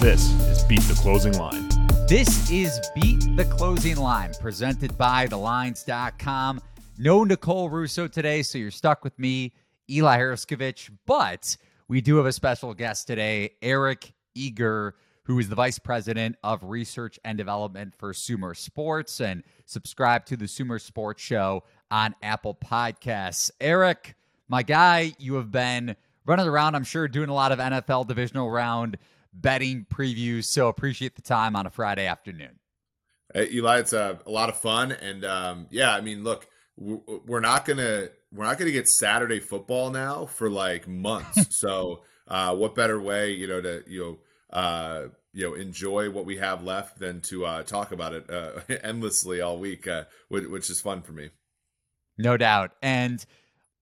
This is Beat the Closing Line. This is Beat the Closing Line, presented by TheLines.com. No Nicole Russo today, so you're stuck with me, Eli Hershkovich. But we do have a special guest today, Eric Eager, who is the Vice President of Research and Development for Sumer Sports. And subscribe to the Sumer Sports Show on Apple Podcasts. Eric, my guy, you have been running around, I'm sure, doing a lot of NFL divisional round betting previews. So appreciate the time on a Friday afternoon. Hey, Eli, it's a, a, lot of fun, and um, yeah, I mean, look, we're not gonna we're not gonna get Saturday football now for like months. so, uh, what better way, you know, to you know, uh, you know, enjoy what we have left than to uh, talk about it uh, endlessly all week, uh, which is fun for me. No doubt, and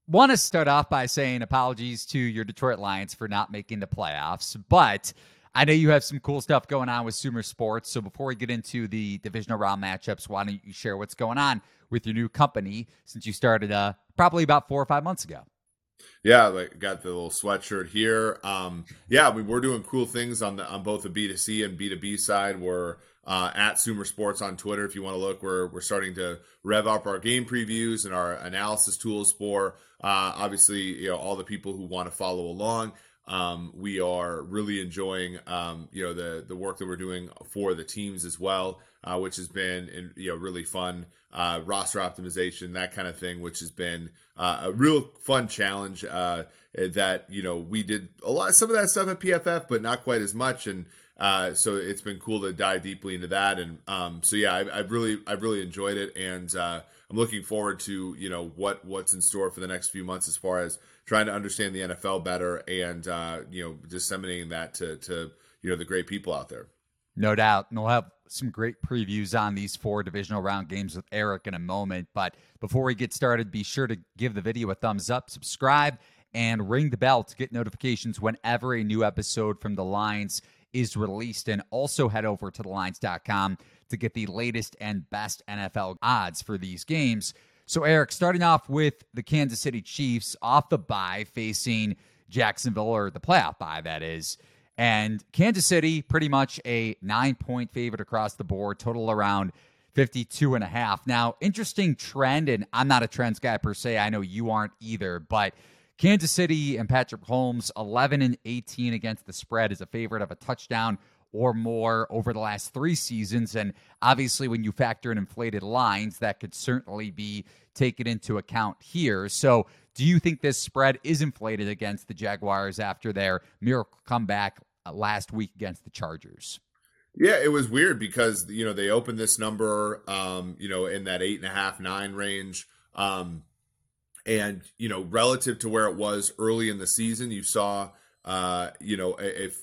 want to start off by saying apologies to your Detroit Lions for not making the playoffs, but I know you have some cool stuff going on with Sumer Sports. So before we get into the divisional round matchups, why don't you share what's going on with your new company since you started uh, probably about four or five months ago? Yeah, like got the little sweatshirt here. Um, yeah, we, we're doing cool things on the on both the B 2 C and B 2 B side. We're uh, at Sumer Sports on Twitter. If you want to look, we're we're starting to rev up our game previews and our analysis tools for uh, obviously you know all the people who want to follow along. Um, we are really enjoying, um, you know, the the work that we're doing for the teams as well, uh, which has been, you know, really fun uh, roster optimization, that kind of thing, which has been uh, a real fun challenge. Uh, that you know we did a lot, some of that stuff at PFF, but not quite as much, and uh, so it's been cool to dive deeply into that. And um, so yeah, I, have really I've really enjoyed it, and uh, I'm looking forward to you know what what's in store for the next few months as far as trying to understand the NFL better and uh, you know disseminating that to to you know the great people out there. No doubt, and we'll have some great previews on these four divisional round games with Eric in a moment. But before we get started, be sure to give the video a thumbs up, subscribe, and ring the bell to get notifications whenever a new episode from the Lines is released. And also head over to thelines.com to get the latest and best NFL odds for these games. So, Eric, starting off with the Kansas City Chiefs off the bye facing Jacksonville, or the playoff bye, that is. And Kansas City, pretty much a nine point favorite across the board, total around 52 and a half. Now, interesting trend, and I'm not a trends guy per se. I know you aren't either, but Kansas City and Patrick Mahomes, 11 and 18 against the spread, is a favorite of a touchdown or more over the last three seasons. And obviously, when you factor in inflated lines, that could certainly be taken into account here. So, do you think this spread is inflated against the Jaguars after their miracle comeback uh, last week against the Chargers? Yeah, it was weird because you know they opened this number, um, you know, in that eight and a half nine range, um, and you know, relative to where it was early in the season, you saw, uh, you know, if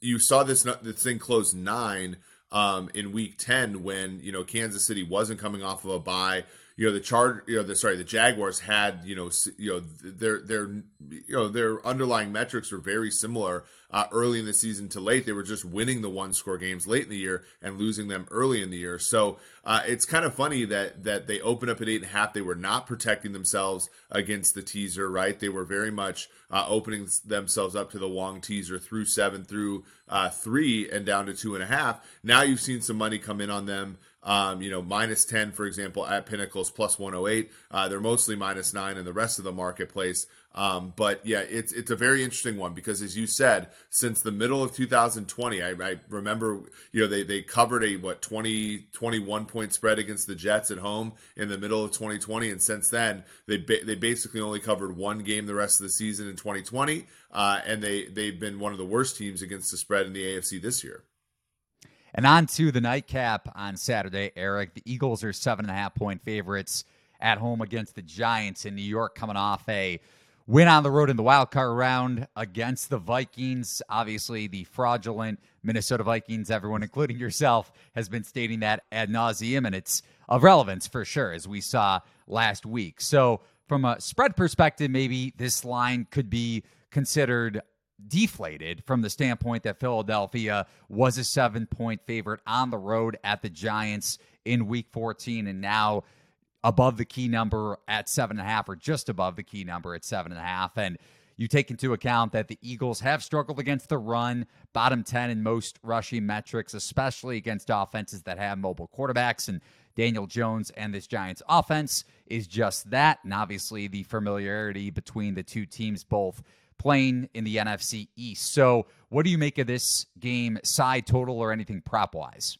you saw this this thing close nine um, in week 10 when you know Kansas City wasn't coming off of a bye. You know the charge you know the sorry the Jaguars had you know you know their their you know their underlying metrics were very similar uh, early in the season to late they were just winning the one score games late in the year and losing them early in the year so uh, it's kind of funny that that they open up at eight and a half they were not protecting themselves against the teaser right they were very much uh, opening themselves up to the long teaser through seven through uh, three and down to two and a half now you've seen some money come in on them um, you know, minus 10, for example, at Pinnacles, plus 108. Uh, they're mostly minus nine in the rest of the marketplace. Um, but yeah, it's it's a very interesting one because, as you said, since the middle of 2020, I, I remember you know they they covered a what 20 21 point spread against the Jets at home in the middle of 2020, and since then they ba- they basically only covered one game the rest of the season in 2020, uh, and they they've been one of the worst teams against the spread in the AFC this year. And on to the nightcap on Saturday, Eric. The Eagles are seven and a half point favorites at home against the Giants in New York, coming off a win on the road in the wild card round against the Vikings. Obviously, the fraudulent Minnesota Vikings, everyone, including yourself, has been stating that ad nauseum, and it's of relevance for sure, as we saw last week. So, from a spread perspective, maybe this line could be considered deflated from the standpoint that Philadelphia was a seven point favorite on the road at the Giants in week 14 and now above the key number at seven and a half or just above the key number at seven and a half. And you take into account that the Eagles have struggled against the run, bottom 10 in most rushing metrics, especially against offenses that have mobile quarterbacks. And Daniel Jones and this Giants offense is just that. And obviously, the familiarity between the two teams both playing in the NFC East. So, what do you make of this game, side total or anything prop wise?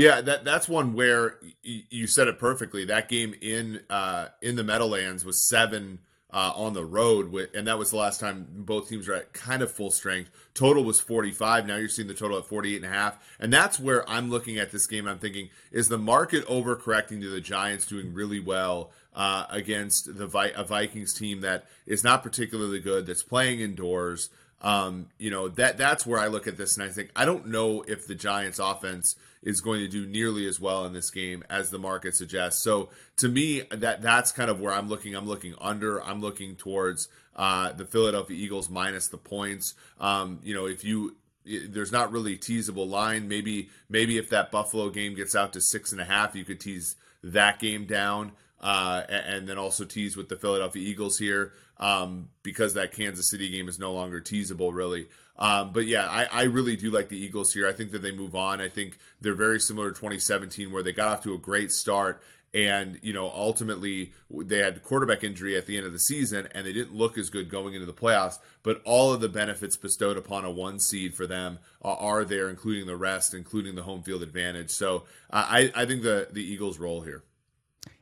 Yeah, that that's one where y- you said it perfectly. That game in uh, in the Meadowlands was seven uh, on the road, with, and that was the last time both teams were at kind of full strength. Total was 45. Now you're seeing the total at 48 and a half. And that's where I'm looking at this game. I'm thinking, is the market overcorrecting to the Giants doing really well uh, against the Vi- a Vikings team that is not particularly good, that's playing indoors? Um, you know, that that's where I look at this and I think, I don't know if the Giants offense – is going to do nearly as well in this game as the market suggests. So to me, that that's kind of where I'm looking. I'm looking under. I'm looking towards uh, the Philadelphia Eagles minus the points. Um, you know, if you there's not really a teasable line. Maybe maybe if that Buffalo game gets out to six and a half, you could tease that game down. Uh, and then also tease with the Philadelphia Eagles here um, because that Kansas City game is no longer teasable, really. Um, but yeah, I, I really do like the Eagles here. I think that they move on. I think they're very similar to 2017, where they got off to a great start. And, you know, ultimately they had quarterback injury at the end of the season and they didn't look as good going into the playoffs. But all of the benefits bestowed upon a one seed for them are there, including the rest, including the home field advantage. So I, I think the, the Eagles roll here.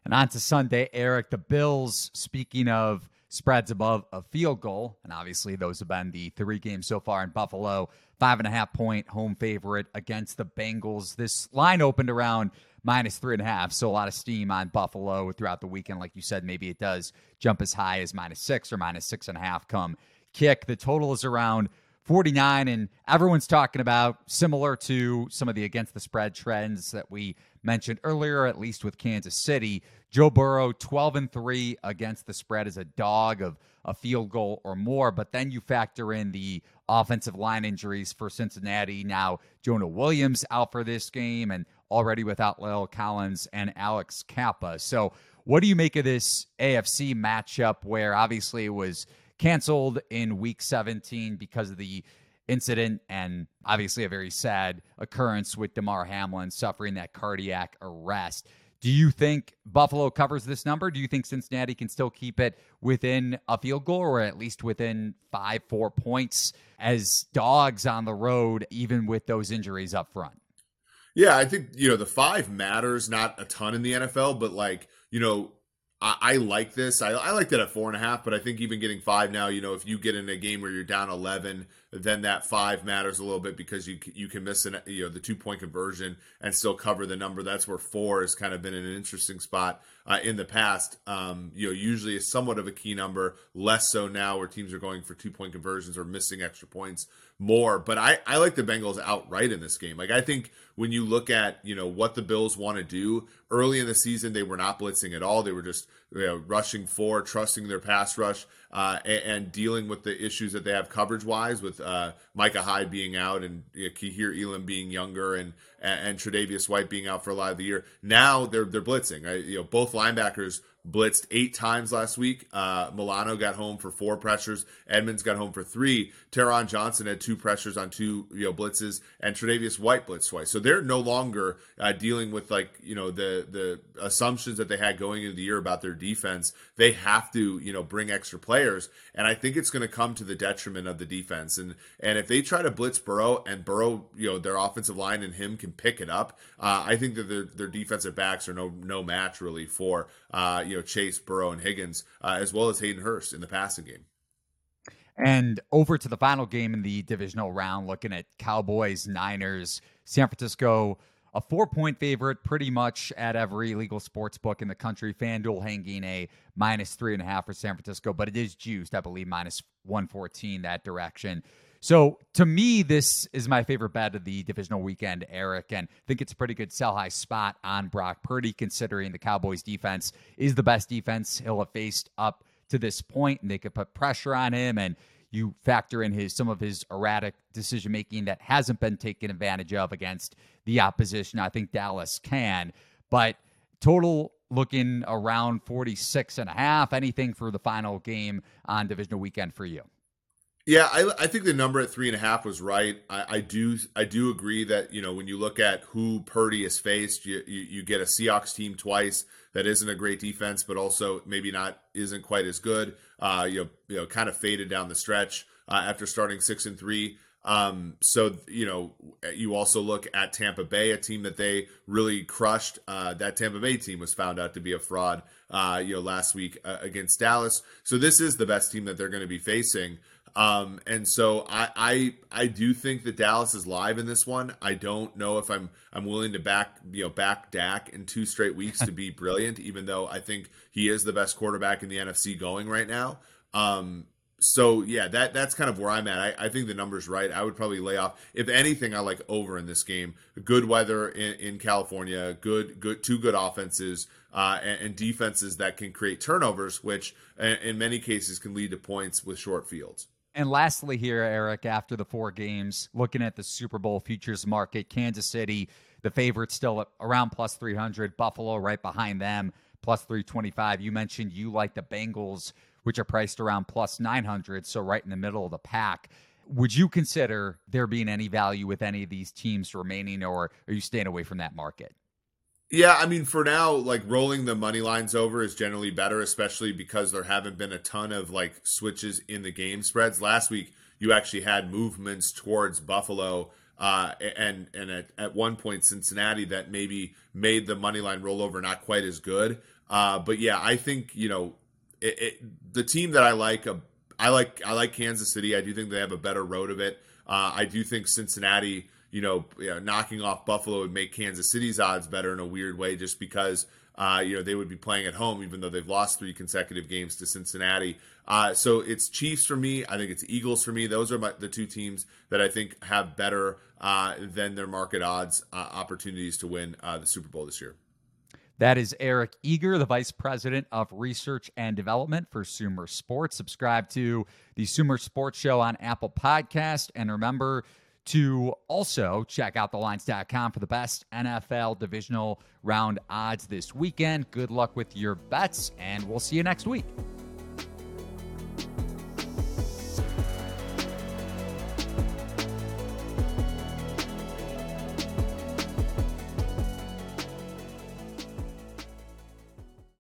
And on to Sunday, Eric. The Bills, speaking of spreads above a field goal. And obviously, those have been the three games so far in Buffalo. Five and a half point home favorite against the Bengals. This line opened around minus three and a half. So a lot of steam on Buffalo throughout the weekend. Like you said, maybe it does jump as high as minus six or minus six and a half come kick. The total is around 49, and everyone's talking about similar to some of the against the spread trends that we mentioned earlier, at least with Kansas City. Joe Burrow, 12 and 3 against the spread as a dog of a field goal or more. But then you factor in the offensive line injuries for Cincinnati. Now, Jonah Williams out for this game and already without La'el Collins and Alex Cappa. So, what do you make of this AFC matchup where obviously it was canceled in week 17 because of the incident and obviously a very sad occurrence with Damar Hamlin suffering that cardiac arrest. Do you think Buffalo covers this number? Do you think Cincinnati can still keep it within a field goal or at least within five, four points as dogs on the road, even with those injuries up front? Yeah, I think, you know, the five matters not a ton in the NFL, but like, you know, I, I like this. I, I liked it at four and a half, but I think even getting five now, you know, if you get in a game where you're down 11, then that five matters a little bit because you you can miss an you know the two point conversion and still cover the number. That's where four has kind of been an interesting spot uh, in the past. Um, you know, usually is somewhat of a key number, less so now where teams are going for two point conversions or missing extra points more. But I I like the Bengals outright in this game. Like I think when you look at you know what the Bills want to do early in the season, they were not blitzing at all. They were just you know, rushing for, trusting their pass rush uh, and, and, dealing with the issues that they have coverage wise with uh, Micah Hyde being out and you know, Kaiir Elam being younger and and Tre'Davious White being out for a lot of the year. Now they're they're blitzing. I, you know, both linebackers blitzed eight times last week. Uh, Milano got home for four pressures. Edmunds got home for three. Taron Johnson had two pressures on two you know blitzes, and Tre'Davious White blitzed twice. So they're no longer uh, dealing with like you know the the assumptions that they had going into the year about their defense. They have to you know bring extra players, and I think it's going to come to the detriment of the defense. And and if they try to blitz Burrow and Burrow, you know their offensive line and him can pick it up, uh, I think that their their defensive backs are no no match really for uh, you know Chase, Burrow, and Higgins, uh, as well as Hayden Hurst in the passing game. And over to the final game in the divisional round, looking at Cowboys, Niners, San Francisco, a four point favorite pretty much at every legal sports book in the country. FanDuel hanging a minus three and a half for San Francisco, but it is juiced, I believe, minus 114 that direction. So to me, this is my favorite bet of the divisional weekend, Eric, and I think it's a pretty good sell high spot on Brock Purdy, considering the Cowboys defense is the best defense he'll have faced up to this point, and they could put pressure on him and you factor in his some of his erratic decision making that hasn't been taken advantage of against the opposition. I think Dallas can, but Total looking around 46 and a half. Anything for the final game on divisional weekend for you? Yeah, I, I think the number at three and a half was right. I, I, do I do agree that you know when you look at who Purdy has faced, you, you, you get a Seahawks team twice that isn't a great defense, but also maybe not isn't quite as good. Uh, you know, you know, kind of faded down the stretch uh, after starting six and three. Um, so you know, you also look at Tampa Bay, a team that they really crushed. Uh, that Tampa Bay team was found out to be a fraud. Uh, you know, last week uh, against Dallas. So this is the best team that they're going to be facing. Um, and so I, I I do think that Dallas is live in this one. I don't know if I'm I'm willing to back you know back Dak in two straight weeks to be brilliant, even though I think he is the best quarterback in the NFC going right now. Um, so yeah, that that's kind of where I'm at. I, I, think the number's right. I would probably lay off. If anything, I like over in this game. Good weather in, in California. Good good two good offenses uh, and, and, defenses that can create turnovers, which in many cases can lead to points with short fields. And lastly, here, Eric, after the four games, looking at the Super Bowl futures market, Kansas City, the favorite still around plus 300, Buffalo right behind them, plus 325. You mentioned you like the Bengals, which are priced around plus 900, so right in the middle of the pack. Would you consider there being any value with any of these teams remaining, or are you staying away from that market? Yeah, I mean, for now, like rolling the money lines over is generally better, especially because there haven't been a ton of like switches in the game spreads. Last week, you actually had movements towards Buffalo, uh, and and at, at one point Cincinnati that maybe made the money line rollover not quite as good. Uh, but yeah, I think you know it, it, the team that I like. Uh, I like I like Kansas City. I do think they have a better road of it. Uh, I do think Cincinnati you know, you know, knocking off Buffalo would make Kansas City's odds better in a weird way, just because uh, you know they would be playing at home, even though they've lost three consecutive games to Cincinnati. Uh, so it's Chiefs for me. I think it's Eagles for me. Those are my, the two teams that I think have better uh, than their market odds uh, opportunities to win uh, the Super Bowl this year. That is Eric Eager, the Vice President of Research and Development for Sumer Sports. Subscribe to the Sumer Sports Show on Apple Podcast, and remember to also check out thelines.com for the best NFL divisional round odds this weekend. Good luck with your bets, and we'll see you next week.